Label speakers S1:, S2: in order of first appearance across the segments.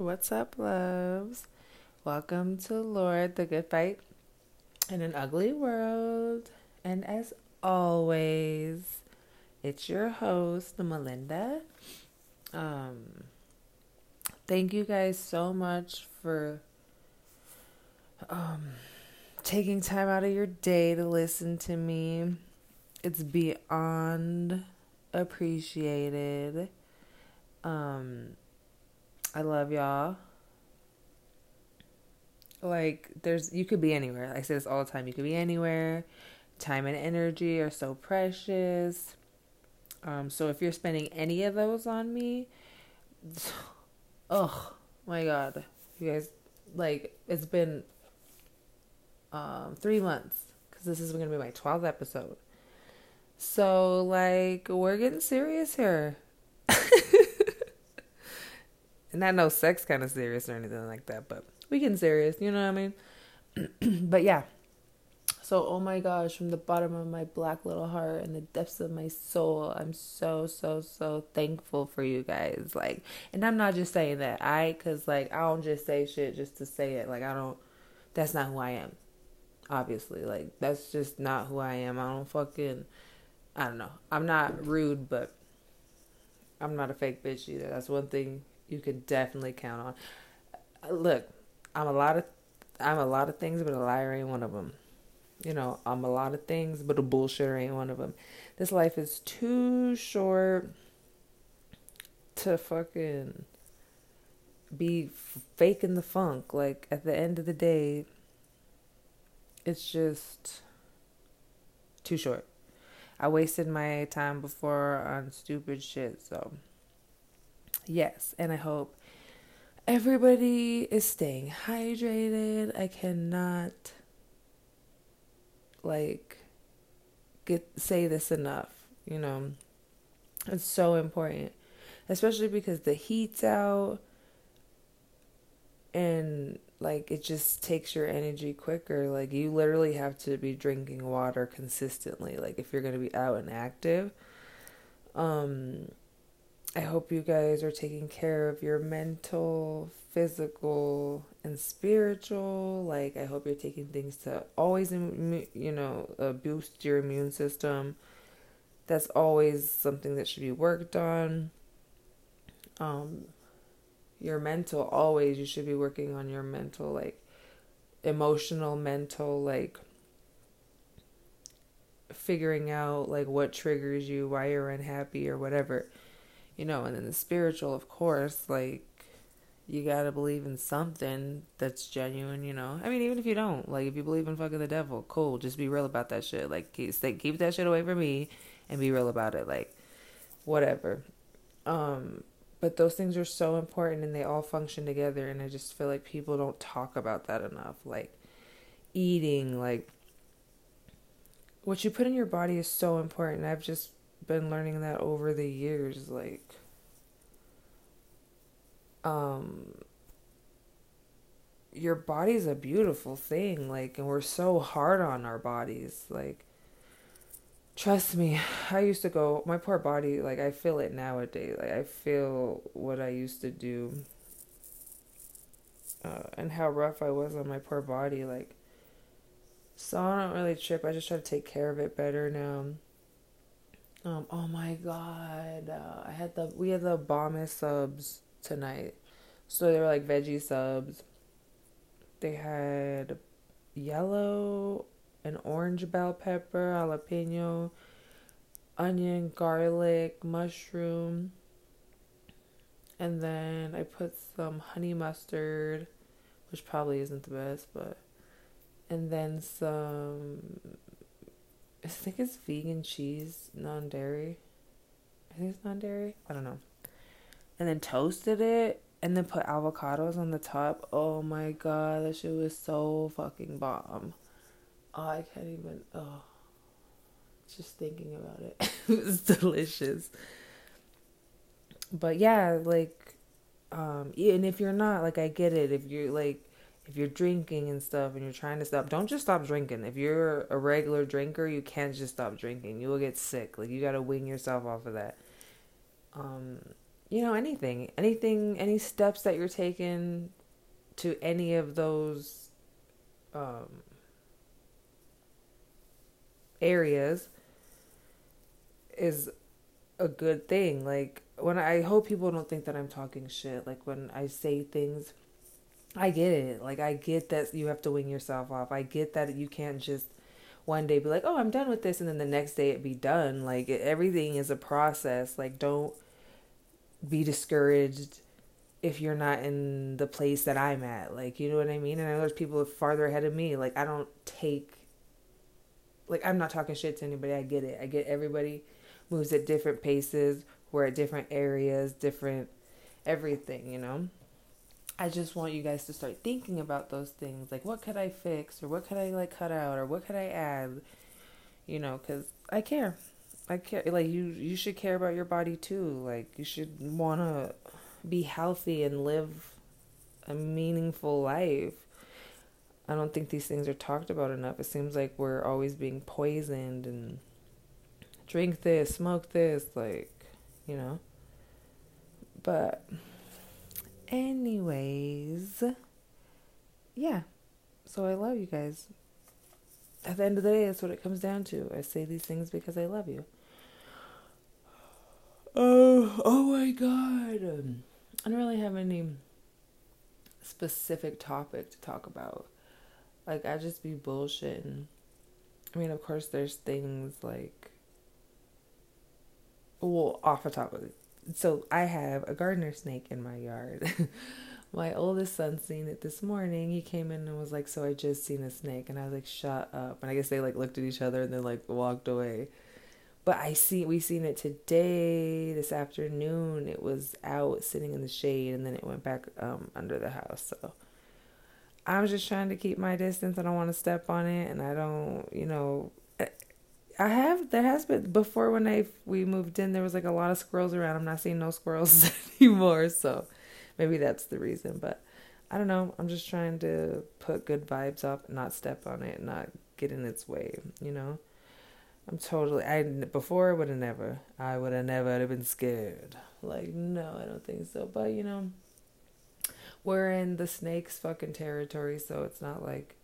S1: What's up, loves? Welcome to Lord, the Good Fight in an Ugly World. And as always, it's your host, Melinda. Um, thank you guys so much for um, taking time out of your day to listen to me. It's beyond appreciated. Um, I love y'all. Like, there's, you could be anywhere. I say this all the time. You could be anywhere. Time and energy are so precious. Um, so if you're spending any of those on me, oh my god, you guys, like, it's been um, three months because this is going to be my 12th episode. So, like, we're getting serious here. and not no sex kind of serious or anything like that, but we getting serious, you know what I mean? but yeah. So, oh my gosh, from the bottom of my black little heart and the depths of my soul, I'm so, so, so thankful for you guys. Like, and I'm not just saying that. I, cause like, I don't just say shit just to say it. Like, I don't, that's not who I am. Obviously. Like, that's just not who I am. I don't fucking, I don't know. I'm not rude, but I'm not a fake bitch either. That's one thing you could definitely count on. Uh, look, I'm a lot of I'm a lot of things, but a liar ain't one of them. You know, I'm a lot of things, but a bullshitter ain't one of them. This life is too short to fucking be faking the funk. Like at the end of the day, it's just too short. I wasted my time before on stupid shit, so yes, and I hope everybody is staying hydrated. I cannot like get say this enough, you know. It's so important. Especially because the heat's out and like it just takes your energy quicker. Like you literally have to be drinking water consistently like if you're going to be out and active. Um I hope you guys are taking care of your mental, physical, and spiritual. Like, I hope you're taking things to always, you know, uh, boost your immune system. That's always something that should be worked on. Um, your mental, always, you should be working on your mental, like, emotional, mental, like, figuring out, like, what triggers you, why you're unhappy, or whatever you know, and then the spiritual, of course, like you gotta believe in something that's genuine, you know. I mean, even if you don't, like, if you believe in fucking the devil, cool. Just be real about that shit. Like, keep, stay, keep that shit away from me, and be real about it. Like, whatever. Um, but those things are so important, and they all function together. And I just feel like people don't talk about that enough. Like, eating, like, what you put in your body is so important. I've just been learning that over the years like um your body's a beautiful thing like and we're so hard on our bodies like trust me i used to go my poor body like i feel it nowadays like i feel what i used to do uh, and how rough i was on my poor body like so i don't really trip i just try to take care of it better now um, oh my god, uh, I had the we had the bombest subs tonight. So they were like veggie subs. They had yellow and orange bell pepper, jalapeno, onion, garlic, mushroom. And then I put some honey mustard, which probably isn't the best, but and then some I think it's vegan cheese, non dairy. I think it's non dairy. I don't know. And then toasted it and then put avocados on the top. Oh my god, that shit was so fucking bomb. Oh, I can't even. Oh, just thinking about it, it was delicious. But yeah, like, um, and if you're not like, I get it. If you're like, if you're drinking and stuff and you're trying to stop, don't just stop drinking. If you're a regular drinker, you can't just stop drinking. You will get sick. Like you got to wing yourself off of that. Um you know, anything, anything, any steps that you're taking to any of those um, areas is a good thing. Like when I hope people don't think that I'm talking shit. Like when I say things, I get it. Like I get that you have to wing yourself off. I get that you can't just one day be like, "Oh, I'm done with this," and then the next day it be done. Like everything is a process. Like don't be discouraged if you're not in the place that I'm at. Like, you know what I mean? And I know there's people farther ahead of me. Like I don't take like I'm not talking shit to anybody. I get it. I get everybody moves at different paces. We're at different areas, different everything, you know? I just want you guys to start thinking about those things. Like, what could I fix? Or what could I, like, cut out? Or what could I add? You know, because I care. I care. Like, you, you should care about your body, too. Like, you should want to be healthy and live a meaningful life. I don't think these things are talked about enough. It seems like we're always being poisoned and drink this, smoke this, like, you know. But, anyways, yeah. So I love you guys. At the end of the day, that's what it comes down to. I say these things because I love you. Oh, oh my god. I don't really have any specific topic to talk about. Like, I just be bullshitting. I mean, of course, there's things like well, off the top of it. So I have a gardener snake in my yard. my oldest son seen it this morning. He came in and was like, "So I just seen a snake," and I was like, "Shut up!" And I guess they like looked at each other and then like walked away. But I see we seen it today, this afternoon. It was out sitting in the shade, and then it went back um, under the house. So I'm just trying to keep my distance. I don't want to step on it, and I don't, you know, I have there has been before when I we moved in there was like a lot of squirrels around. I'm not seeing no squirrels anymore, so maybe that's the reason. But I don't know. I'm just trying to put good vibes up, not step on it, not get in its way. You know, I'm totally. I before would have never. I would have never have been scared. Like no, I don't think so. But you know, we're in the snakes fucking territory, so it's not like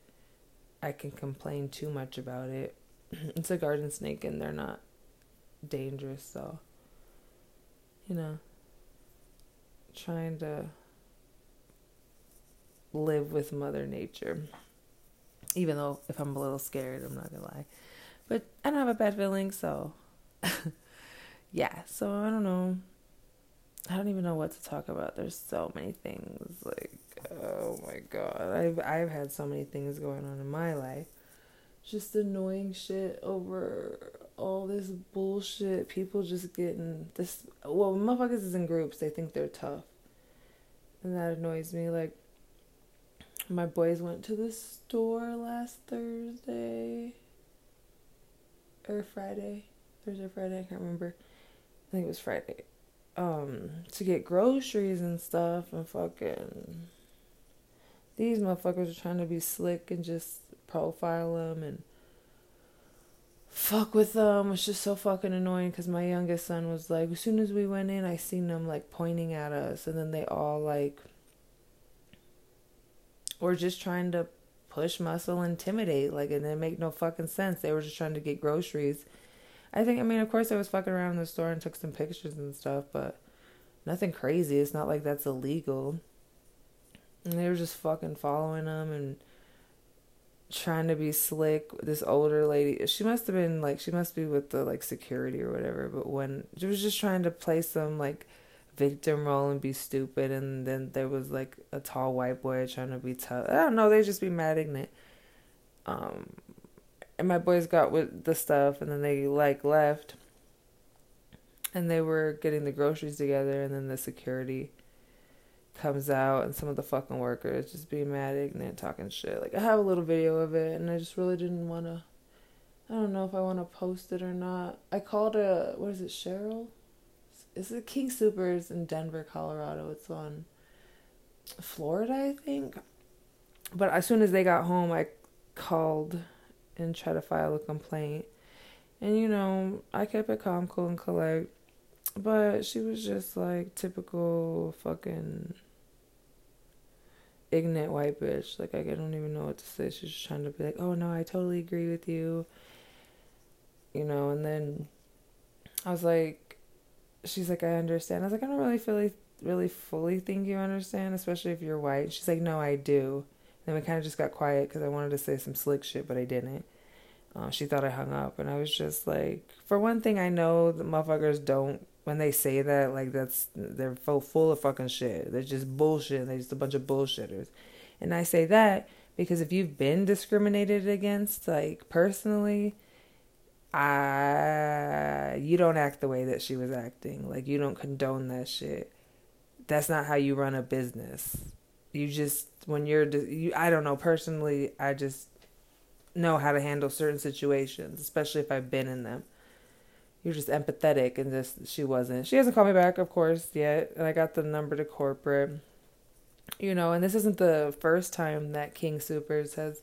S1: I can complain too much about it it's a garden snake and they're not dangerous, so you know, trying to live with Mother Nature. Even though if I'm a little scared, I'm not gonna lie. But I don't have a bad feeling, so yeah, so I don't know. I don't even know what to talk about. There's so many things like oh my god. I've I've had so many things going on in my life just annoying shit over all this bullshit. People just getting this. Well, motherfuckers is in groups. They think they're tough, and that annoys me. Like, my boys went to the store last Thursday or Friday, Thursday, Friday. I can't remember. I think it was Friday. Um, to get groceries and stuff, and fucking these motherfuckers are trying to be slick and just profile them and fuck with them. It's just so fucking annoying because my youngest son was like, as soon as we went in, I seen them like pointing at us, and then they all like were just trying to push muscle, intimidate, like, and it make no fucking sense. They were just trying to get groceries. I think, I mean, of course, I was fucking around in the store and took some pictures and stuff, but nothing crazy. It's not like that's illegal. And they were just fucking following them and trying to be slick this older lady she must have been like she must be with the like security or whatever but when she was just trying to play some like victim role and be stupid and then there was like a tall white boy trying to be tough. I don't know they just be mad ignorant. Um and my boys got with the stuff and then they like left and they were getting the groceries together and then the security comes out and some of the fucking workers just being mad ignorant talking shit. Like I have a little video of it and I just really didn't wanna I don't know if I wanna post it or not. I called a what is it, Cheryl? Is it King Supers in Denver, Colorado? It's on Florida, I think. But as soon as they got home I called and tried to file a complaint. And you know, I kept it calm, cool and collect. But she was just like typical fucking ignorant white bitch. Like I don't even know what to say. She's just trying to be like, "Oh no, I totally agree with you." You know, and then I was like, she's like, "I understand." I was like, "I don't really feel like really fully think you understand, especially if you're white." She's like, "No, I do." And we kind of just got quiet because I wanted to say some slick shit, but I didn't. Uh, she thought I hung up, and I was just like, for one thing, I know the motherfuckers don't when they say that, like that's they're full full of fucking shit. They're just bullshit. They're just a bunch of bullshitters. And I say that because if you've been discriminated against, like personally, I you don't act the way that she was acting. Like you don't condone that shit. That's not how you run a business. You just when you're you I don't know personally, I just know how to handle certain situations, especially if I've been in them you're just empathetic and just she wasn't. She hasn't called me back, of course, yet. And I got the number to corporate. You know, and this isn't the first time that King supers has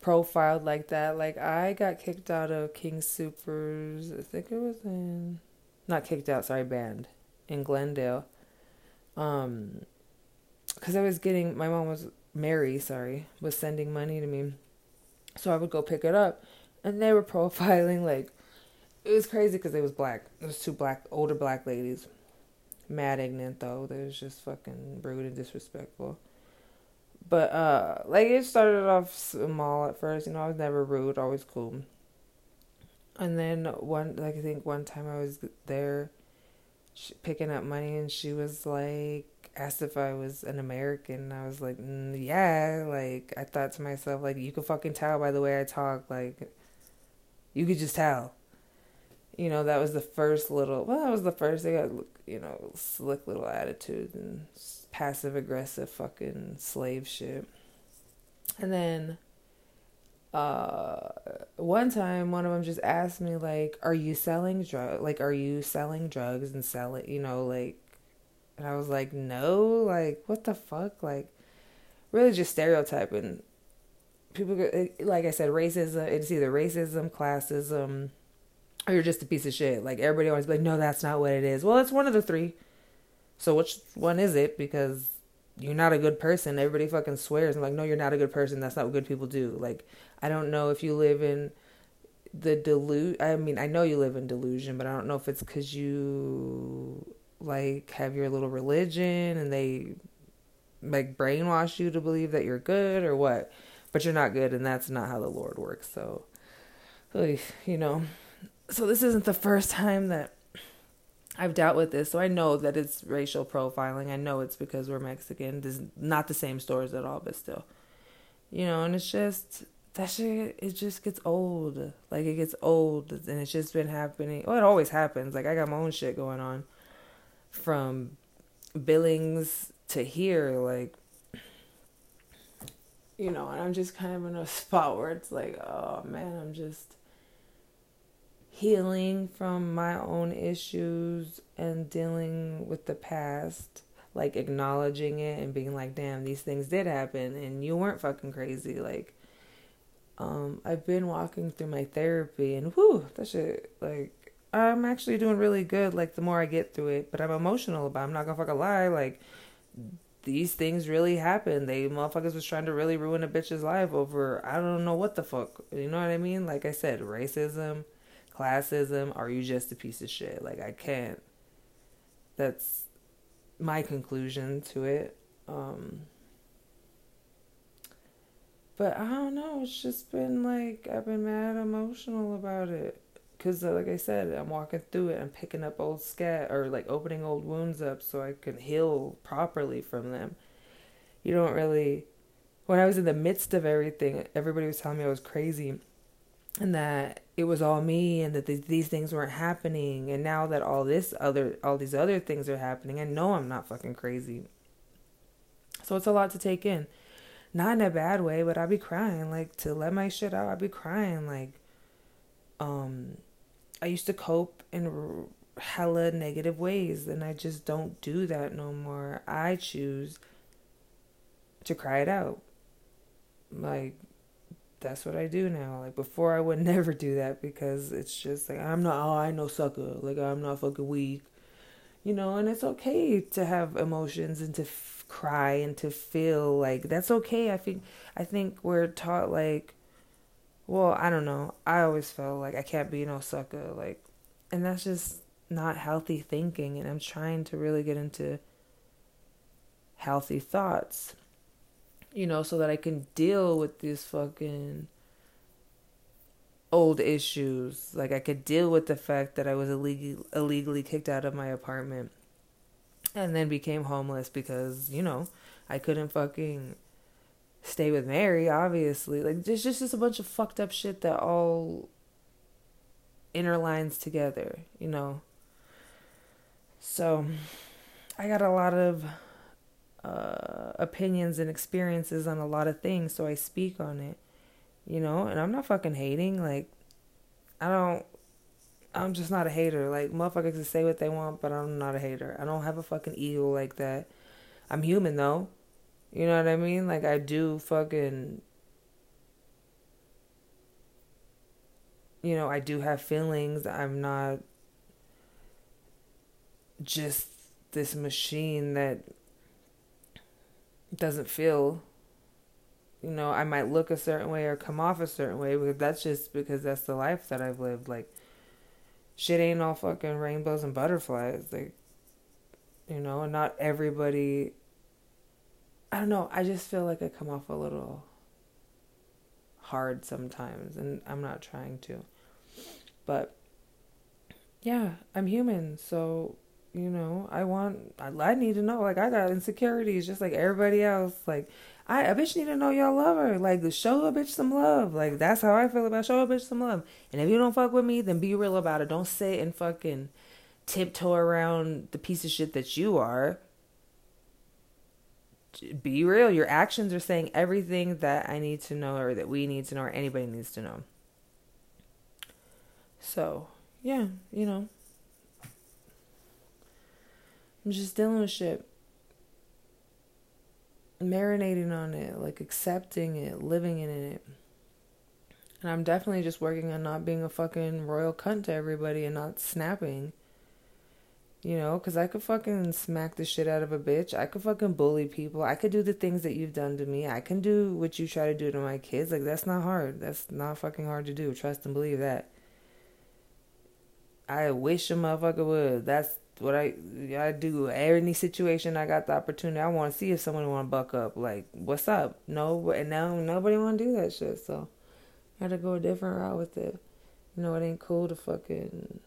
S1: profiled like that. Like I got kicked out of King supers I think it was in not kicked out, sorry, banned in Glendale. Um cuz I was getting my mom was Mary, sorry, was sending money to me. So I would go pick it up and they were profiling like it was crazy because it was black. It was two black, older black ladies. Mad ignorant though. They was just fucking rude and disrespectful. But uh, like it started off small at first. You know, I was never rude, always cool. And then one, like I think one time I was there, picking up money, and she was like asked if I was an American. I was like, mm, yeah. Like I thought to myself, like you could fucking tell by the way I talk. Like you could just tell you know, that was the first little, well, that was the first, they got, you know, slick little attitude and passive aggressive fucking slave shit. And then, uh, one time one of them just asked me, like, are you selling drug, like, are you selling drugs and selling, you know, like, and I was like, no, like, what the fuck? Like, really just stereotyping. People, like I said, racism, it's either racism, classism, or you're just a piece of shit. Like everybody always be like, no, that's not what it is. Well, it's one of the three. So which one is it? Because you're not a good person. Everybody fucking swears. I'm like, no, you're not a good person. That's not what good people do. Like, I don't know if you live in the delusion. I mean, I know you live in delusion, but I don't know if it's because you like have your little religion and they like brainwash you to believe that you're good or what. But you're not good, and that's not how the Lord works. So, you know, so this isn't the first time that I've dealt with this, so I know that it's racial profiling. I know it's because we're Mexican. This is not the same stores at all, but still, you know. And it's just that shit. It just gets old. Like it gets old, and it's just been happening. Well, it always happens. Like I got my own shit going on, from Billings to here. Like, you know, and I'm just kind of in a spot where it's like, oh man, I'm just healing from my own issues and dealing with the past, like acknowledging it and being like, damn, these things did happen and you weren't fucking crazy. Like, um, I've been walking through my therapy and whoo, that shit, like, I'm actually doing really good. Like, the more I get through it, but I'm emotional about it. I'm not gonna fucking lie. Like, these things really happen. They motherfuckers was trying to really ruin a bitch's life over I don't know what the fuck. You know what I mean? Like I said, racism, classism, are you just a piece of shit? Like I can't. That's my conclusion to it. Um but I don't know, it's just been like I've been mad emotional about it cuz uh, like I said, I'm walking through it, I'm picking up old scat or like opening old wounds up so I can heal properly from them. You don't really when I was in the midst of everything, everybody was telling me I was crazy and that it was all me and that these things weren't happening. And now that all this other all these other things are happening i know i'm not fucking crazy. So it's a lot to take in. Not in a bad way but i'd be crying like to let my shit out i'd be crying like um i used to cope in hella negative ways and i just don't do that no more. I choose to cry it out. Like that's what I do now. Like before, I would never do that because it's just like I'm not. Oh, I know sucker. Like I'm not fucking weak, you know. And it's okay to have emotions and to f- cry and to feel like that's okay. I think I think we're taught like, well, I don't know. I always felt like I can't be no sucker. Like, and that's just not healthy thinking. And I'm trying to really get into healthy thoughts you know, so that I can deal with these fucking old issues. Like I could deal with the fact that I was illegally illegally kicked out of my apartment and then became homeless because, you know, I couldn't fucking stay with Mary, obviously. Like there's just, just a bunch of fucked up shit that all interlines together, you know. So I got a lot of uh, opinions and experiences on a lot of things, so I speak on it, you know. And I'm not fucking hating. Like, I don't. I'm just not a hater. Like, motherfuckers can say what they want, but I'm not a hater. I don't have a fucking ego like that. I'm human though. You know what I mean? Like, I do fucking. You know, I do have feelings. I'm not just this machine that doesn't feel you know i might look a certain way or come off a certain way but that's just because that's the life that i've lived. Like shit ain't all fucking rainbows and butterflies like you know and not everybody i don't know i just feel like i come off a little hard sometimes and i'm not trying to. But yeah i'm human so you know, I want, I, I need to know. Like, I got insecurities just like everybody else. Like, I, a bitch need to know y'all love her. Like, show a bitch some love. Like, that's how I feel about show a bitch some love. And if you don't fuck with me, then be real about it. Don't sit and fucking tiptoe around the piece of shit that you are. Be real. Your actions are saying everything that I need to know or that we need to know or anybody needs to know. So, yeah, you know, I'm just dealing with shit. Marinating on it, like accepting it, living in it. And I'm definitely just working on not being a fucking royal cunt to everybody and not snapping. You know, because I could fucking smack the shit out of a bitch. I could fucking bully people. I could do the things that you've done to me. I can do what you try to do to my kids. Like, that's not hard. That's not fucking hard to do. Trust and believe that. I wish a motherfucker would. That's what I I do any situation I got the opportunity. I want to see if someone want to buck up. Like, what's up? No, and now nobody want to do that shit. So I had to go a different route with it. You know, it ain't cool to fucking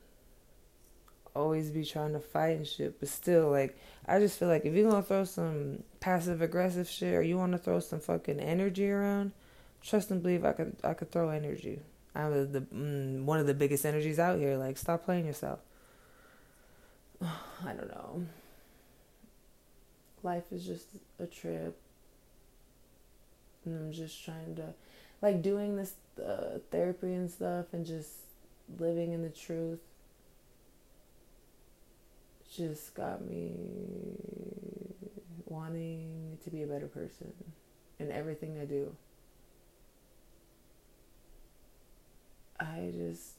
S1: always be trying to fight and shit. But still, like, I just feel like if you're gonna throw some passive aggressive shit or you want to throw some fucking energy around, trust and believe I could I could throw energy. I'm the mm, one of the biggest energies out here. Like, stop playing yourself. I don't know. Life is just a trip. And I'm just trying to, like, doing this uh, therapy and stuff and just living in the truth just got me wanting to be a better person in everything I do. I just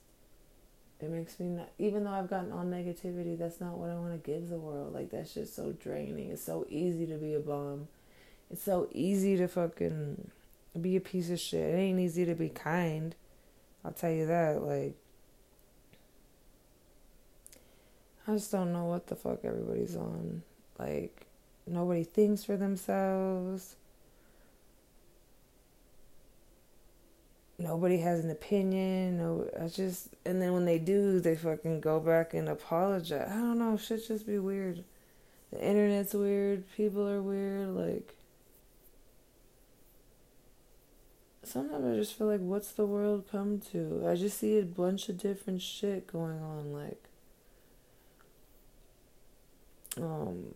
S1: it makes me not, even though I've gotten all negativity, that's not what I want to give the world. Like, that's just so draining. It's so easy to be a bum. It's so easy to fucking be a piece of shit. It ain't easy to be kind. I'll tell you that. Like, I just don't know what the fuck everybody's on. Like, nobody thinks for themselves. Nobody has an opinion. No, I just and then when they do, they fucking go back and apologize. I don't know. Shit just be weird. The internet's weird. People are weird. Like sometimes I just feel like, what's the world come to? I just see a bunch of different shit going on. Like, um,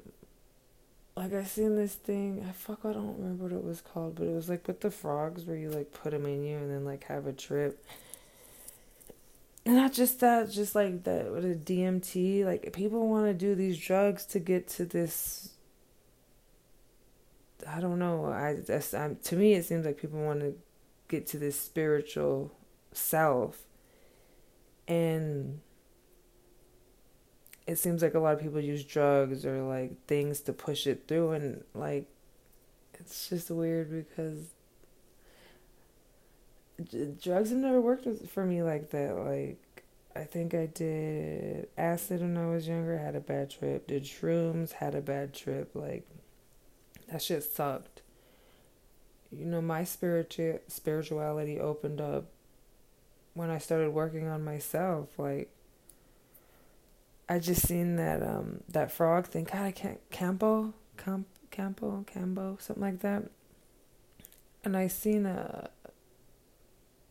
S1: like I seen this thing. I fuck. I don't remember what it was called, but it was like with the frogs where you like put them in you and then like have a trip. And not just that, just like that with a DMT. Like people want to do these drugs to get to this. I don't know. I that's um, to me it seems like people want to get to this spiritual self. And it seems like a lot of people use drugs or like things to push it through and like it's just weird because drugs have never worked for me like that like I think I did acid when I was younger, had a bad trip. Did shrooms, had a bad trip. Like that shit sucked. You know, my spiritual spirituality opened up when I started working on myself. Like I just seen that um that frog thing. God, I can't Campo, Camp, Campo, Cambo, something like that. And I seen a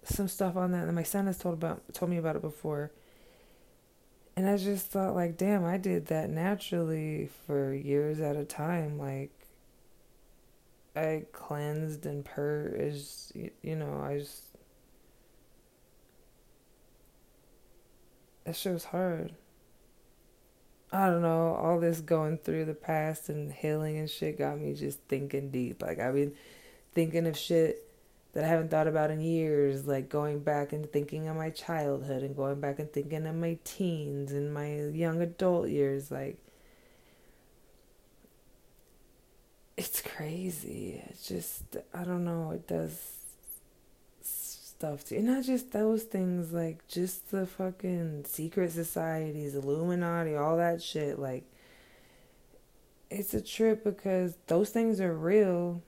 S1: some stuff on that, and my son has told about told me about it before. And I just thought, like, damn, I did that naturally for years at a time. Like, I cleansed and purged, Is you know, I just. That shit was hard. I don't know, all this going through the past and healing and shit got me just thinking deep. Like, I've been thinking of shit that I haven't thought about in years, like going back and thinking of my childhood and going back and thinking of my teens and my young adult years. Like, it's crazy. It's just, I don't know, it does stuff to, and not just those things, like, just the fucking secret societies, Illuminati, all that shit. Like, it's a trip because those things are real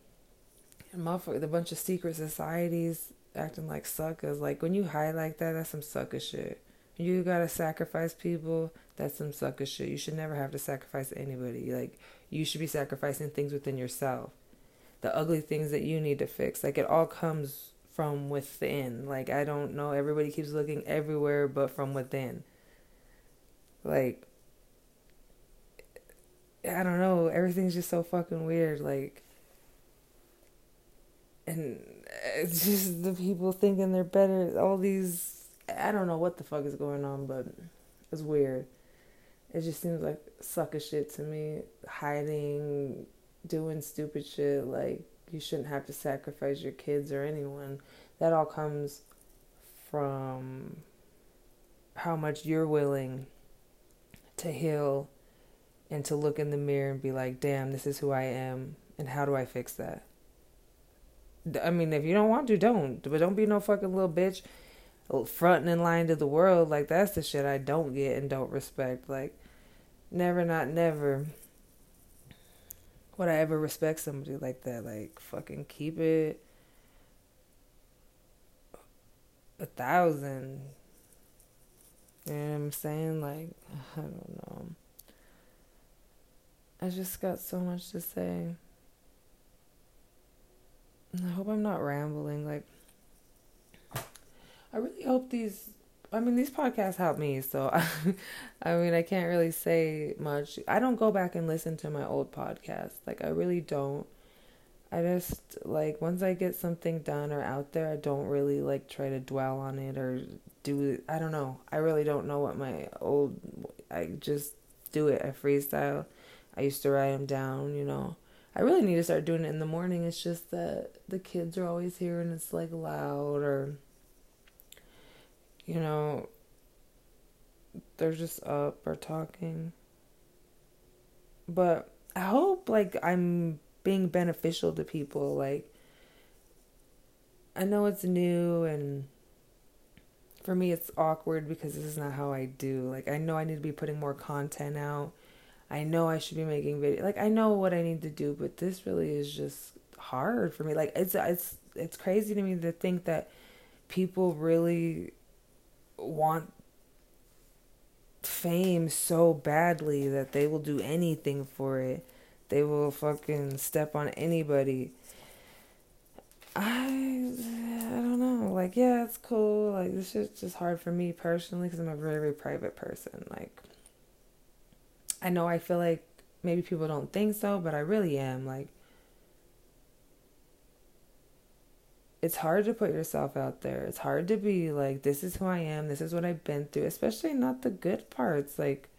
S1: motherfucker, the bunch of secret societies acting like suckers. Like when you hide like that, that's some sucker shit. You gotta sacrifice people. That's some sucker shit. You should never have to sacrifice anybody. Like you should be sacrificing things within yourself. The ugly things that you need to fix. Like it all comes from within. Like I don't know. Everybody keeps looking everywhere, but from within. Like I don't know. Everything's just so fucking weird. Like and it's just the people thinking they're better. All these, I don't know what the fuck is going on, but it's weird. It just seems like sucker shit to me. Hiding, doing stupid shit. Like you shouldn't have to sacrifice your kids or anyone. That all comes from how much you're willing to heal and to look in the mirror and be like, damn, this is who I am, and how do I fix that? I mean, if you don't want to, don't. But don't be no fucking little bitch fronting in line to the world. Like, that's the shit I don't get and don't respect. Like, never, not never would I ever respect somebody like that. Like, fucking keep it a thousand. You know what I'm saying? Like, I don't know. I just got so much to say. I hope I'm not rambling. Like, I really hope these. I mean, these podcasts help me, so I, I mean, I can't really say much. I don't go back and listen to my old podcasts. Like, I really don't. I just like once I get something done or out there, I don't really like try to dwell on it or do. I don't know. I really don't know what my old. I just do it. I freestyle. I used to write them down, you know. I really need to start doing it in the morning. It's just that the kids are always here and it's like loud or you know they're just up or talking. But I hope like I'm being beneficial to people like I know it's new and for me it's awkward because this is not how I do. Like I know I need to be putting more content out I know I should be making video. Like I know what I need to do, but this really is just hard for me. Like it's it's it's crazy to me to think that people really want fame so badly that they will do anything for it. They will fucking step on anybody. I I don't know. Like yeah, it's cool. Like this is just hard for me personally because I'm a very very private person. Like I know I feel like maybe people don't think so, but I really am. Like, it's hard to put yourself out there. It's hard to be like, this is who I am, this is what I've been through, especially not the good parts. Like,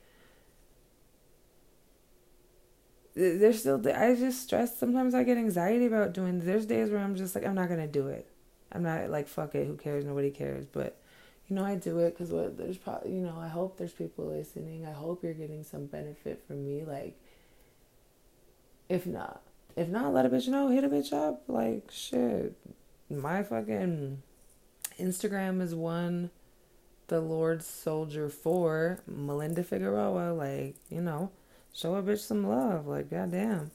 S1: there's still, I just stress. Sometimes I get anxiety about doing, there's days where I'm just like, I'm not going to do it. I'm not like fuck it, who cares? Nobody cares. But you know, I do it because what there's probably you know I hope there's people listening. I hope you're getting some benefit from me. Like, if not, if not, let a bitch know. Hit a bitch up. Like shit, my fucking Instagram is one. The Lord's Soldier for Melinda Figueroa. Like you know, show a bitch some love. Like goddamn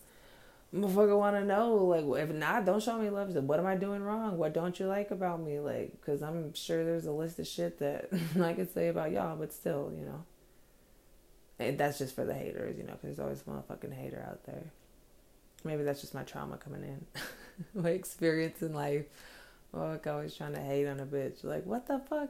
S1: motherfucker want to know like if not don't show me love what am i doing wrong what don't you like about me like because i'm sure there's a list of shit that i could say about y'all but still you know and that's just for the haters you know because there's always a motherfucking hater out there maybe that's just my trauma coming in my experience in life fuck always trying to hate on a bitch like what the fuck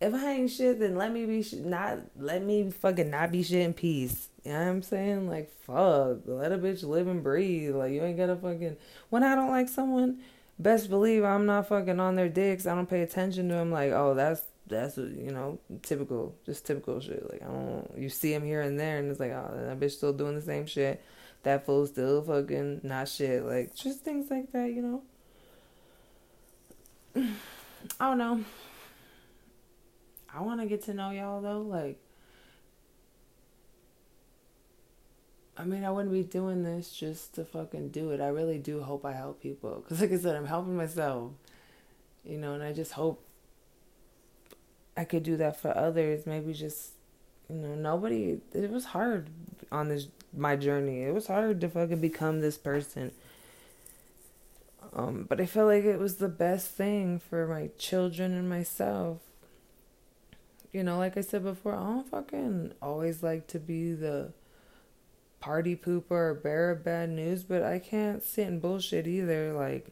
S1: if I ain't shit, then let me be sh- not let me fucking not be shit in peace. You know what I'm saying? Like fuck, let a bitch live and breathe. Like you ain't gotta fucking. When I don't like someone, best believe I'm not fucking on their dicks. I don't pay attention to them. Like oh that's that's you know typical, just typical shit. Like I don't. You see him here and there, and it's like oh that bitch still doing the same shit. That fool still fucking not shit. Like just things like that, you know. I don't know. I want to get to know y'all though. Like, I mean, I wouldn't be doing this just to fucking do it. I really do hope I help people. Because, like I said, I'm helping myself, you know, and I just hope I could do that for others. Maybe just, you know, nobody, it was hard on this, my journey. It was hard to fucking become this person. Um, but I felt like it was the best thing for my children and myself you know, like I said before, I don't fucking always like to be the party pooper or bearer of bad news, but I can't sit in bullshit either. Like,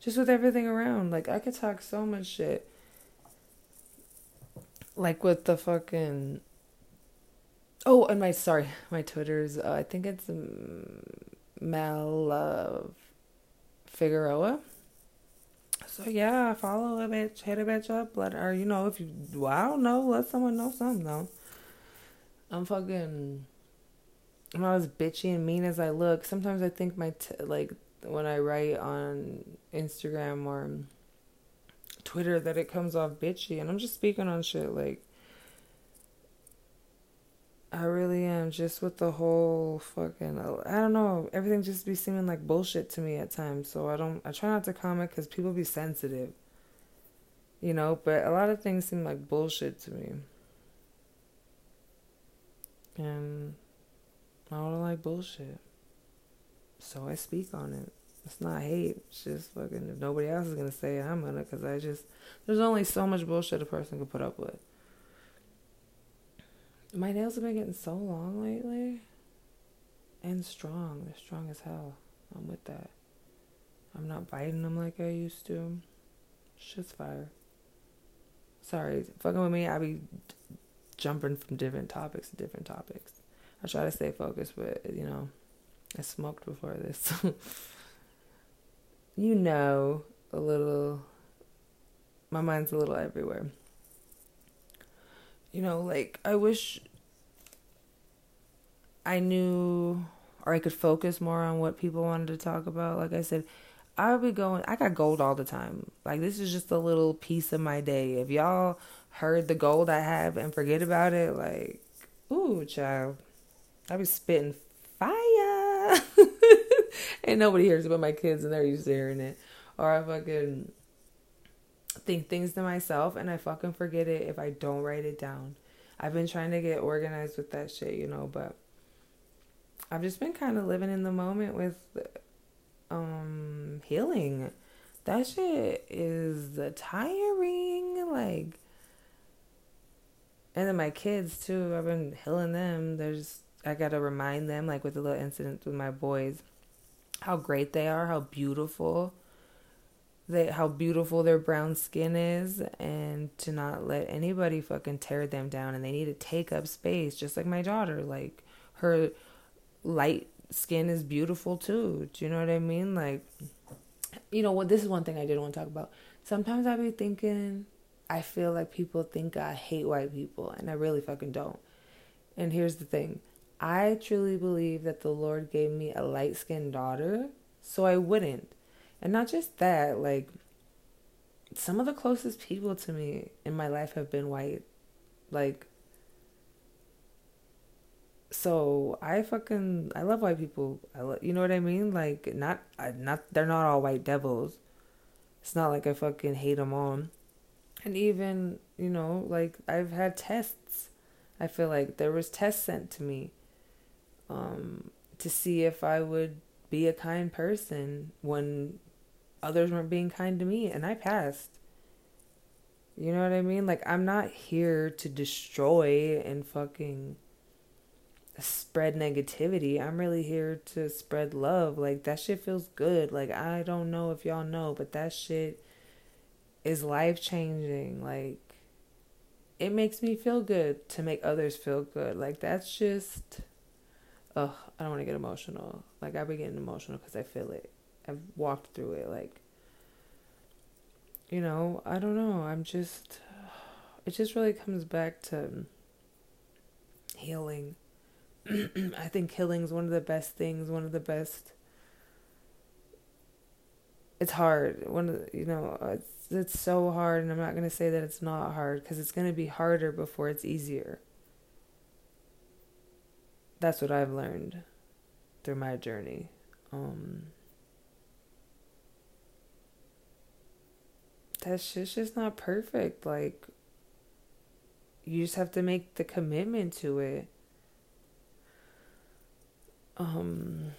S1: just with everything around. Like, I could talk so much shit. Like, with the fucking. Oh, and my, sorry, my Twitter's, uh, I think it's Mel uh, Figueroa. So yeah, follow a bitch, hit a bitch up, let her, you know, if you, well, I don't know, let someone know something though. I'm fucking, I'm not as bitchy and mean as I look. Sometimes I think my, t- like, when I write on Instagram or Twitter that it comes off bitchy, and I'm just speaking on shit like, I really am just with the whole fucking I don't know everything just be seeming like bullshit to me at times so I don't I try not to comment cuz people be sensitive you know but a lot of things seem like bullshit to me. And I don't like bullshit so I speak on it. It's not hate it's just fucking if nobody else is going to say it I'm going to cuz I just there's only so much bullshit a person can put up with my nails have been getting so long lately. And strong. They're strong as hell. I'm with that. I'm not biting them like I used to. Shit's fire. Sorry, fucking with me, I be jumping from different topics to different topics. I try to stay focused, but you know, I smoked before this. you know, a little. My mind's a little everywhere you know, like I wish I knew or I could focus more on what people wanted to talk about. Like I said, I would be going I got gold all the time. Like this is just a little piece of my day. If y'all heard the gold I have and forget about it, like, ooh, child. I be spitting fire. and nobody hears about my kids and they're used to hearing it. Or I fucking think things to myself and I fucking forget it if I don't write it down. I've been trying to get organized with that shit, you know, but I've just been kind of living in the moment with um healing. That shit is tiring like and then my kids too, I've been healing them. There's I got to remind them like with the little incidents with my boys how great they are, how beautiful they how beautiful their brown skin is and to not let anybody fucking tear them down. And they need to take up space just like my daughter like her light skin is beautiful too. Do you know what i mean? Like you know what this is one thing i did want to talk about. Sometimes i be thinking i feel like people think i hate white people and i really fucking don't. And here's the thing. I truly believe that the lord gave me a light skinned daughter so i wouldn't and not just that, like, some of the closest people to me in my life have been white. Like, so I fucking I love white people. I lo- you know what I mean? Like, not I not they're not all white devils. It's not like I fucking hate them all. And even you know, like I've had tests. I feel like there was tests sent to me, um, to see if I would be a kind person when others weren't being kind to me and I passed. You know what I mean? Like I'm not here to destroy and fucking spread negativity. I'm really here to spread love. Like that shit feels good. Like I don't know if y'all know, but that shit is life changing. Like it makes me feel good to make others feel good. Like that's just ugh, I don't want to get emotional. Like I've been getting emotional because I feel it. I've walked through it. Like, you know, I don't know. I'm just, it just really comes back to healing. I think healing is one of the best things, one of the best. It's hard. One of the, you know, it's it's so hard, and I'm not gonna say that it's not hard because it's gonna be harder before it's easier. That's what I've learned through my journey. Um, that shit's just not perfect. Like, you just have to make the commitment to it. Um,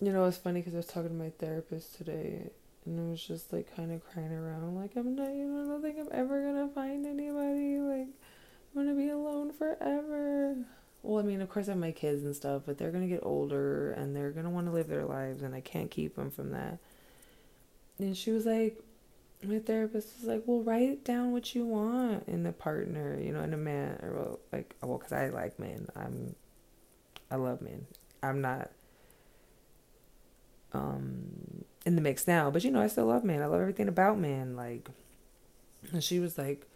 S1: you know, it's funny because I was talking to my therapist today, and I was just like kind of crying around, like I'm not, you know, I don't think I'm ever gonna find anybody. Like, I'm gonna be alone forever. Well, I mean, of course, I have my kids and stuff, but they're gonna get older and they're gonna want to live their lives, and I can't keep them from that. And she was like, my therapist was like, well, write down what you want in the partner, you know, in a man, well, like, well, because I like men. I'm, I love men. I'm not, um, in the mix now, but you know, I still love men. I love everything about men. Like, and she was like,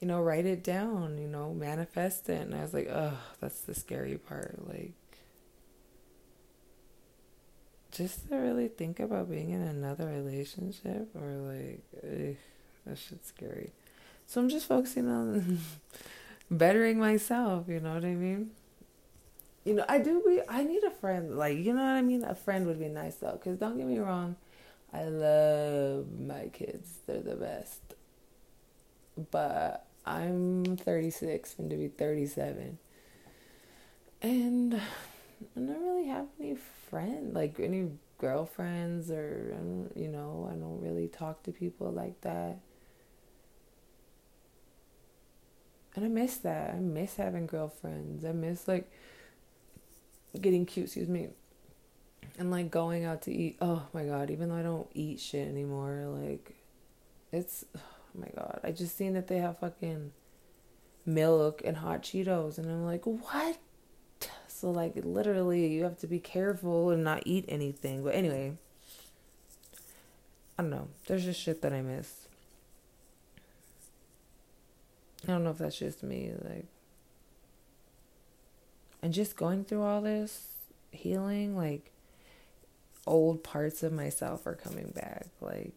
S1: you know, write it down, you know, manifest it. And I was like, oh, that's the scary part. Like, just to really think about being in another relationship or like, ugh, that shit's scary. So I'm just focusing on bettering myself, you know what I mean? You know, I do be, I need a friend. Like, you know what I mean? A friend would be nice though. Because don't get me wrong, I love my kids. They're the best. But I'm 36, going to be 37. And I don't really have any friends, like any girlfriends, or, um, you know, I don't really talk to people like that. And I miss that. I miss having girlfriends. I miss, like, getting cute, excuse me, and, like, going out to eat. Oh my god, even though I don't eat shit anymore, like, it's oh my god, I just seen that they have fucking milk and hot Cheetos, and I'm like, what? So like literally, you have to be careful and not eat anything. But anyway, I don't know. There's just shit that I miss. I don't know if that's just me, like, and just going through all this healing, like, old parts of myself are coming back, like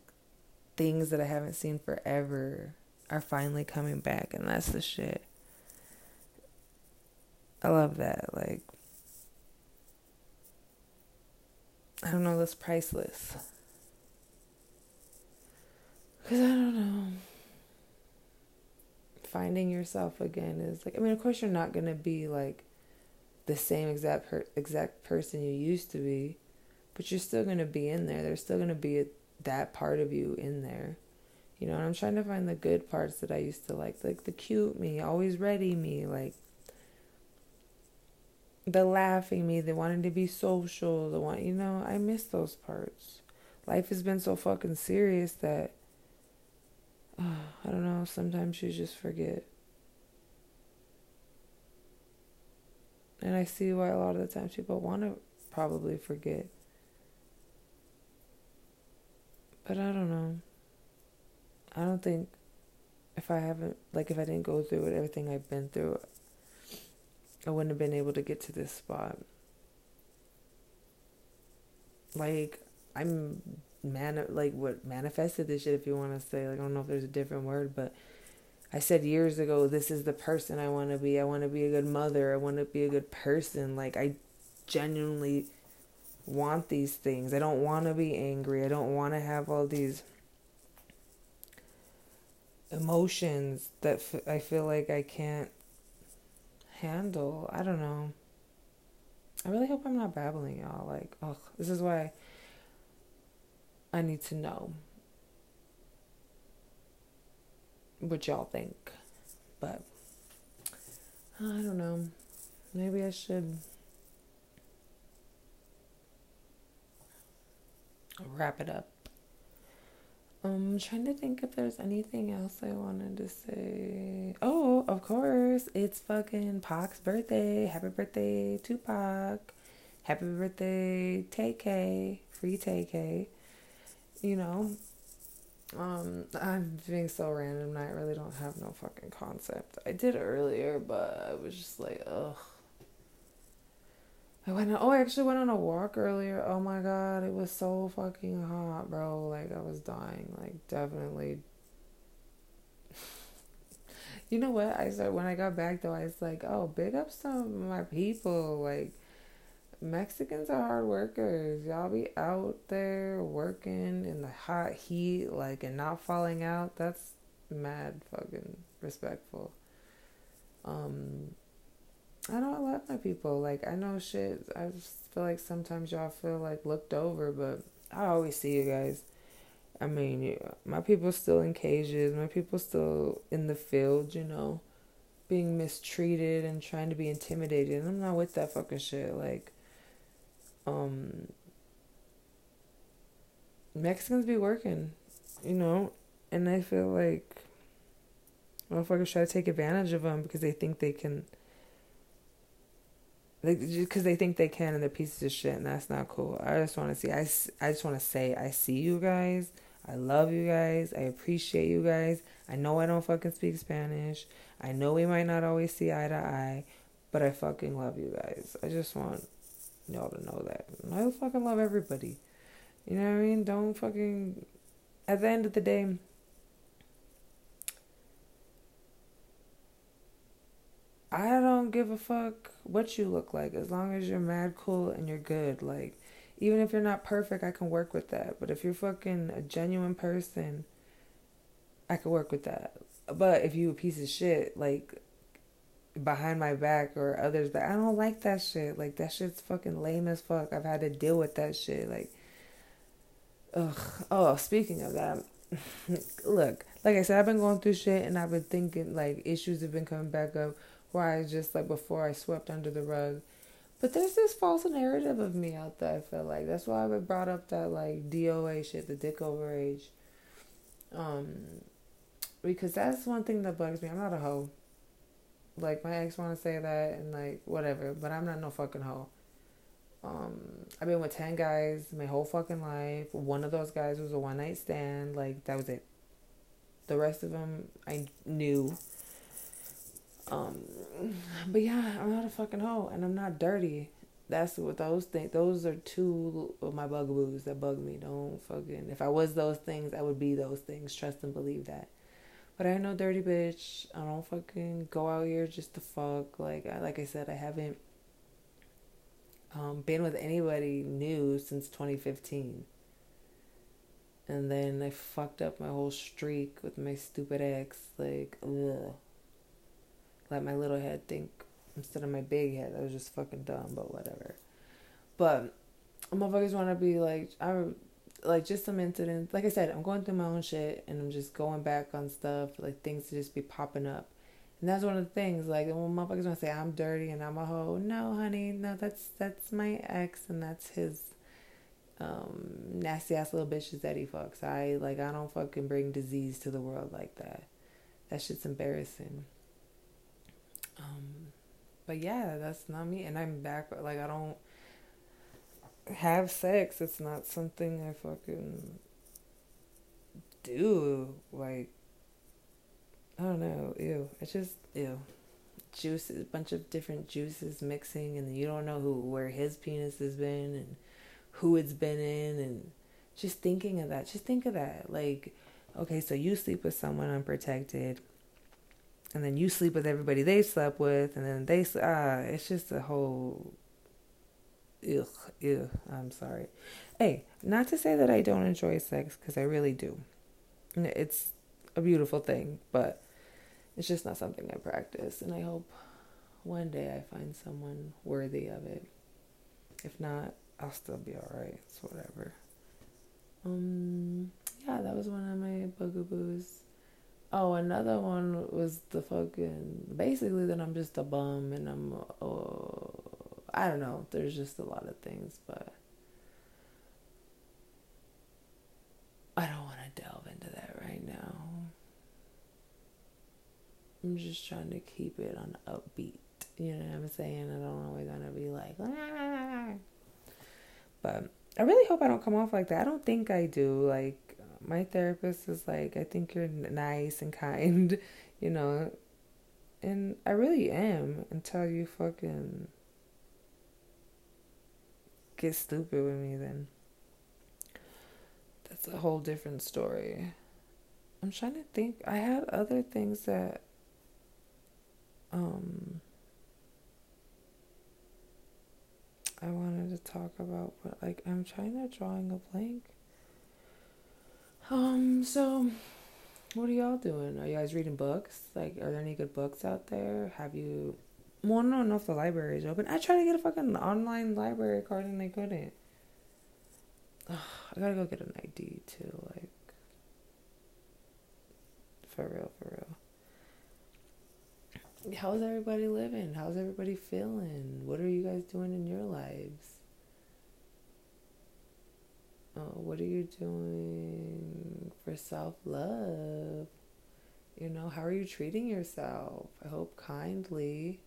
S1: things that I haven't seen forever are finally coming back, and that's the shit. I love that. Like, I don't know, that's priceless. Because I don't know. Finding yourself again is like, I mean, of course, you're not going to be like the same exact per- exact person you used to be, but you're still going to be in there. There's still going to be a that part of you in there. You know, and I'm trying to find the good parts that I used to like, like the cute me, always ready me, like the laughing me, the wanting to be social, the one, you know, I miss those parts. Life has been so fucking serious that uh, I don't know, sometimes you just forget. And I see why a lot of the times people want to probably forget. But I don't know. I don't think if I haven't, like, if I didn't go through it, everything I've been through, I wouldn't have been able to get to this spot. Like, I'm man like what manifested this shit if you want to say like I don't know if there's a different word but I said years ago this is the person I want to be. I want to be a good mother. I want to be a good person. Like I genuinely want these things. I don't want to be angry. I don't want to have all these emotions that f- I feel like I can't handle I don't know I really hope I'm not babbling y'all like oh this is why I need to know what y'all think. But uh, I don't know. Maybe I should wrap it up. I'm trying to think if there's anything else I wanted to say. Oh, of course, it's fucking Pac's birthday. Happy birthday, Tupac. Happy birthday, TK. Free TK you know, um, I'm being so random. I really don't have no fucking concept. I did earlier, but I was just like, ugh. I went. On, oh, I actually went on a walk earlier. Oh my god, it was so fucking hot, bro. Like I was dying. Like definitely. you know what? I said when I got back though, I was like, oh, big up some of my people. Like Mexicans are hard workers. Y'all be out there working in the hot heat, like, and not falling out. That's mad fucking respectful. Um, My people. Like, I know shit. I just feel like sometimes y'all feel like looked over, but I always see you guys. I mean, yeah, my people still in cages. My people still in the field, you know, being mistreated and trying to be intimidated. And I'm not with that fucking shit. Like, um Mexicans be working, you know, and I feel like motherfuckers try to take advantage of them because they think they can. Because they think they can and they're pieces of shit and that's not cool. I just want to see. I, I just want to say I see you guys. I love you guys. I appreciate you guys. I know I don't fucking speak Spanish. I know we might not always see eye to eye, but I fucking love you guys. I just want y'all to know that. I fucking love everybody. You know what I mean? Don't fucking. At the end of the day, I don't give a fuck what you look like as long as you're mad cool and you're good. Like, even if you're not perfect, I can work with that. But if you're fucking a genuine person, I can work with that. But if you a piece of shit, like behind my back or others but I don't like that shit. Like that shit's fucking lame as fuck. I've had to deal with that shit. Like ugh. Oh, speaking of that, look, like I said, I've been going through shit and I've been thinking like issues have been coming back up where I just like before I swept under the rug. But there's this false narrative of me out there, I feel like. That's why I brought up that like DOA shit, the dick over age. Um because that's one thing that bugs me. I'm not a hoe. Like my ex want to say that and like whatever, but I'm not no fucking hoe. Um, I've been with ten guys my whole fucking life. One of those guys was a one night stand. Like that was it. The rest of them I knew. Um, but yeah, I'm not a fucking hoe, and I'm not dirty. That's what those things. Those are two of my bugaboos that bug me. Don't fucking. If I was those things, I would be those things. Trust and believe that. But I ain't no dirty bitch. I don't fucking go out here just to fuck. Like I, like I said, I haven't um, been with anybody new since 2015. And then I fucked up my whole streak with my stupid ex. Like, ugh. Let my little head think instead of my big head. I was just fucking dumb, but whatever. But motherfuckers want to be like, I like just some incidents. Like I said, I'm going through my own shit and I'm just going back on stuff, like things to just be popping up. And that's one of the things, like when motherfuckers wanna say I'm dirty and I'm a hoe. No, honey, no, that's that's my ex and that's his um nasty ass little bitches that he fucks. I like I don't fucking bring disease to the world like that. That shit's embarrassing. Um but yeah, that's not me and I'm back like I don't have sex. It's not something I fucking do. Like, I don't know. Ew. It's just, ew. Juices, a bunch of different juices mixing, and you don't know who, where his penis has been, and who it's been in, and just thinking of that. Just think of that. Like, okay, so you sleep with someone unprotected, and then you sleep with everybody they slept with, and then they ah, it's just a whole. Ugh, ugh. I'm sorry. Hey, not to say that I don't enjoy sex, because I really do. It's a beautiful thing, but it's just not something I practice, and I hope one day I find someone worthy of it. If not, I'll still be alright. It's whatever. Um, yeah, that was one of my bugaboos. Oh, another one was the fucking basically that I'm just a bum and I'm Oh, I don't know. There's just a lot of things, but I don't want to delve into that right now. I'm just trying to keep it on upbeat. You know what I'm saying? I don't always want to be like, ah. but I really hope I don't come off like that. I don't think I do. Like my therapist is like, I think you're nice and kind, you know, and I really am until you fucking get stupid with me. Then that's a whole different story. I'm trying to think. I had other things that um I wanted to talk about, but like I'm trying to drawing a blank. Um, so what are y'all doing? Are you guys reading books? Like, are there any good books out there? Have you? Well, I don't know if the library is open. I tried to get a fucking online library card and they couldn't. Ugh, I gotta go get an ID too. Like, for real, for real how's everybody living? How's everybody feeling? What are you guys doing in your lives? Oh, what are you doing for self love? You know, how are you treating yourself? I hope kindly.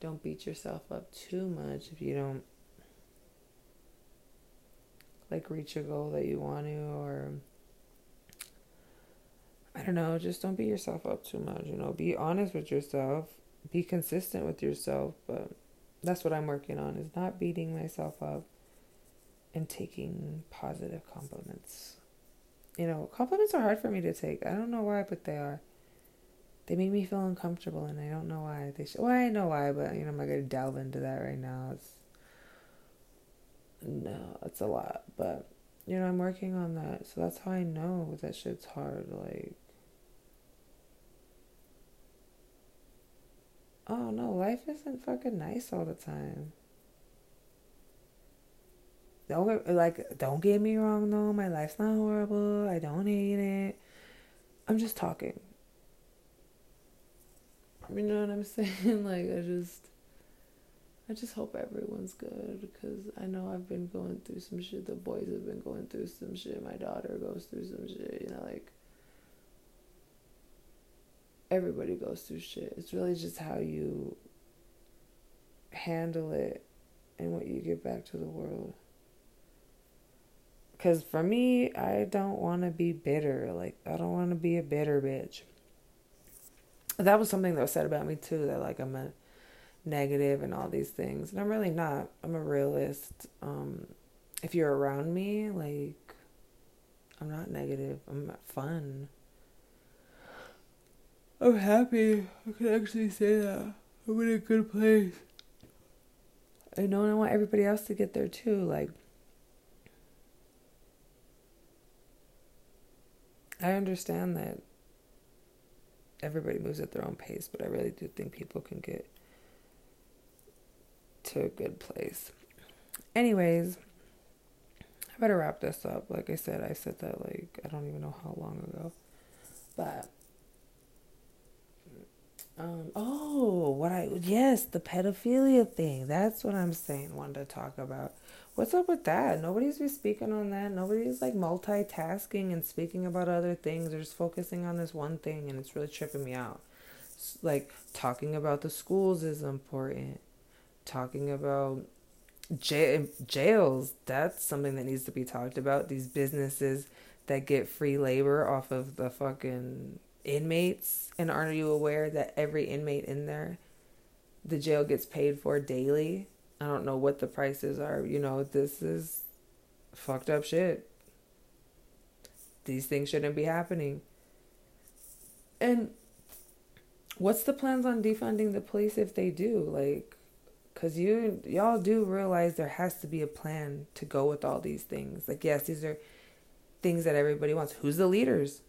S1: Don't beat yourself up too much if you don't like reach a goal that you want to or I don't know, just don't beat yourself up too much, you know, be honest with yourself be consistent with yourself. But that's what I'm working on is not beating myself up and taking positive compliments. You know, compliments are hard for me to take. I don't know why, but they are. They make me feel uncomfortable, and I don't know why. They should. Well, I know why, but you know, I'm not gonna delve into that right now. It's no, it's a lot, but you know, I'm working on that, so that's how I know that shit's hard. Like, oh no, life isn't fucking nice all the time. Don't like don't get me wrong though, my life's not horrible. I don't hate it. I'm just talking. You know what I'm saying? Like I just I just hope everyone's good because I know I've been going through some shit. The boys have been going through some shit. My daughter goes through some shit. You know, like everybody goes through shit. It's really just how you handle it and what you give back to the world. Because for me, I don't want to be bitter. Like, I don't want to be a bitter bitch. That was something that was said about me, too, that, like, I'm a negative and all these things. And I'm really not. I'm a realist. Um, if you're around me, like, I'm not negative. I'm fun. I'm happy. I can actually say that. I'm in a good place. I know and I want everybody else to get there too. Like, I understand that everybody moves at their own pace, but I really do think people can get to a good place. Anyways, I better wrap this up. Like I said, I said that like I don't even know how long ago. But um, oh, what I yes, the pedophilia thing. That's what I'm saying. Wanted to talk about. What's up with that? Nobody's been speaking on that. Nobody's like multitasking and speaking about other things. They're just focusing on this one thing, and it's really tripping me out. like talking about the schools is important. Talking about jail, jails. That's something that needs to be talked about. These businesses that get free labor off of the fucking inmates and aren't you aware that every inmate in there the jail gets paid for daily i don't know what the prices are you know this is fucked up shit these things shouldn't be happening. And what's the plans on defunding the police if they do? Like, cause you y'all do realize there has to be a plan to go with all these things. Like, yes, these are things that everybody wants. Who's the leaders?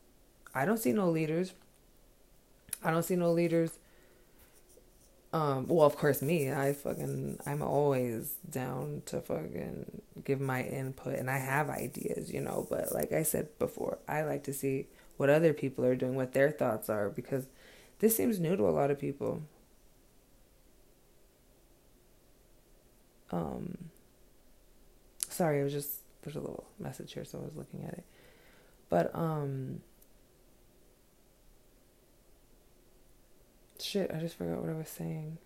S1: I don't see no leaders. I don't see no leaders. Um, well, of course, me. I fucking, I'm always down to fucking give my input, and I have ideas, you know. But like I said before, I like to see what other people are doing, what their thoughts are, because this seems new to a lot of people. Um, sorry, I was just there's a little message here, so I was looking at it. But um, shit, I just forgot what I was saying.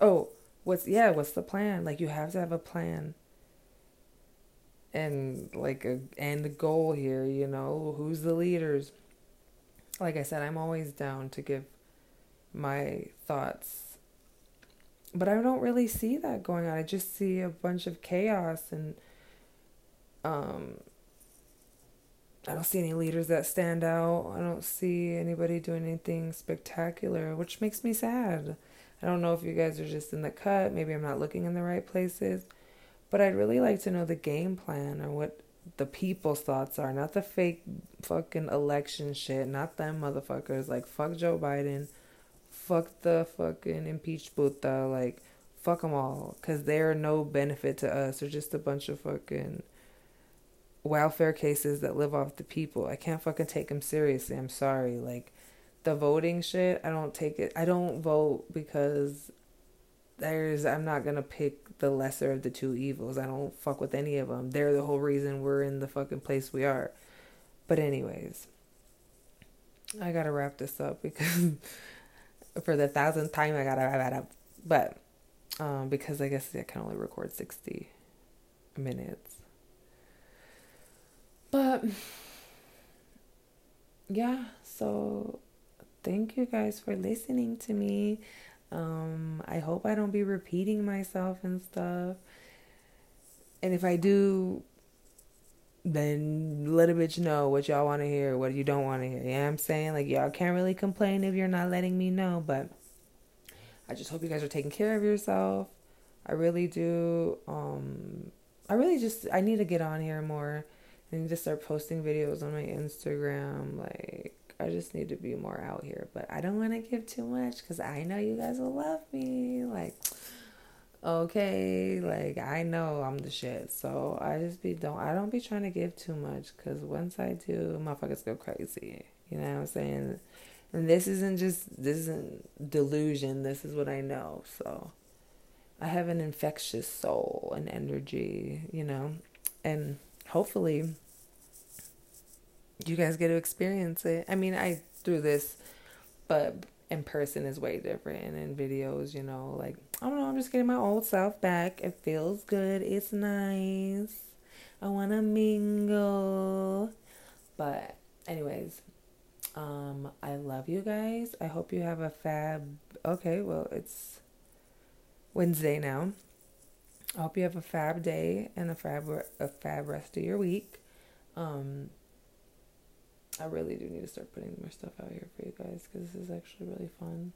S1: Oh, what's yeah, what's the plan? Like you have to have a plan. And like a and the goal here, you know, who's the leaders? Like I said, I'm always down to give my thoughts. But I don't really see that going on. I just see a bunch of chaos and um I don't see any leaders that stand out. I don't see anybody doing anything spectacular, which makes me sad. I don't know if you guys are just in the cut. Maybe I'm not looking in the right places. But I'd really like to know the game plan or what the people's thoughts are, not the fake fucking election shit, not them motherfuckers. Like, fuck Joe Biden. Fuck the fucking impeached puta. Like, fuck them all. Because they're no benefit to us. They're just a bunch of fucking welfare cases that live off the people. I can't fucking take them seriously. I'm sorry. Like the voting shit, I don't take it. I don't vote because there's I'm not going to pick the lesser of the two evils. I don't fuck with any of them. They're the whole reason we're in the fucking place we are. But anyways, I got to wrap this up because for the thousandth time I got to wrap it up. But um because I guess I can only record 60 minutes. But yeah, so thank you guys for listening to me. Um, I hope I don't be repeating myself and stuff. And if I do, then let a bitch know what y'all want to hear, what you don't want to hear. Yeah, I'm saying? Like, y'all can't really complain if you're not letting me know, but I just hope you guys are taking care of yourself. I really do. Um, I really just, I need to get on here more. Need to start posting videos on my Instagram. Like, I just need to be more out here. But I don't want to give too much because I know you guys will love me. Like, okay, like I know I'm the shit. So I just be don't I don't be trying to give too much because once I do, motherfuckers go crazy. You know what I'm saying? And this isn't just this isn't delusion. This is what I know. So I have an infectious soul and energy. You know, and hopefully you guys get to experience it. I mean, I do this, but in person is way different. And in videos, you know, like, I don't know, I'm just getting my old self back. It feels good. It's nice. I want to mingle. But, anyways, um, I love you guys. I hope you have a fab. Okay, well, it's Wednesday now. I hope you have a fab day and a fab a fab rest of your week. Um, I really do need to start putting more stuff out here for you guys because this is actually really fun.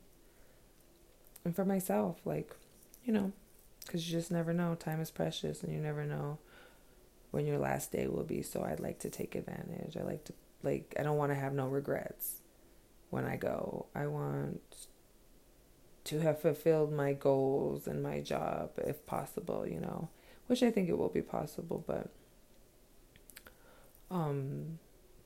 S1: And for myself, like, you know, because you just never know. Time is precious and you never know when your last day will be. So I'd like to take advantage. I like to, like, I don't want to have no regrets when I go. I want to have fulfilled my goals and my job if possible, you know, which I think it will be possible, but um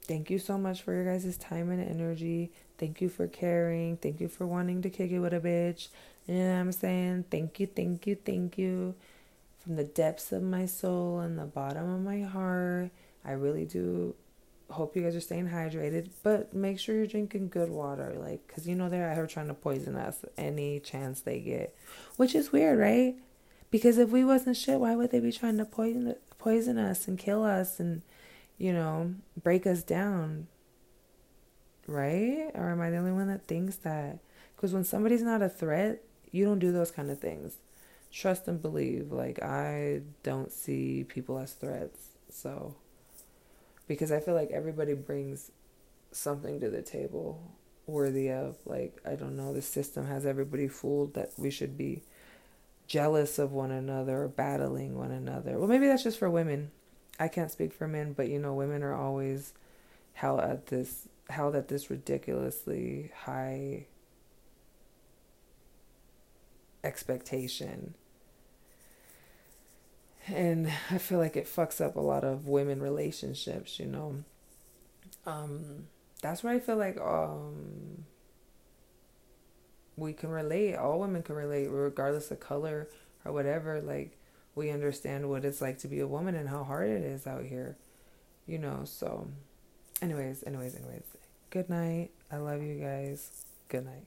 S1: thank you so much for your guys' time and energy. Thank you for caring. Thank you for wanting to kick it with a bitch. You know what I'm saying? Thank you, thank you, thank you. From the depths of my soul and the bottom of my heart. I really do hope you guys are staying hydrated, but make sure you're drinking good water, like, cause you know they're out here trying to poison us any chance they get, which is weird, right? Because if we wasn't shit, why would they be trying to poison poison us and kill us and, you know, break us down? Right? Or am I the only one that thinks that? Because when somebody's not a threat, you don't do those kind of things. Trust and believe. Like I don't see people as threats, so because I feel like everybody brings something to the table worthy of like I don't know the system has everybody fooled that we should be jealous of one another or battling one another. Well, maybe that's just for women. I can't speak for men, but you know, women are always held at this held at this ridiculously high expectation. And I feel like it fucks up a lot of women relationships, you know. Um that's where I feel like um we can relate. All women can relate, regardless of color or whatever. Like we understand what it's like to be a woman and how hard it is out here, you know. So, anyways, anyways, anyways. Good night. I love you guys. Good night.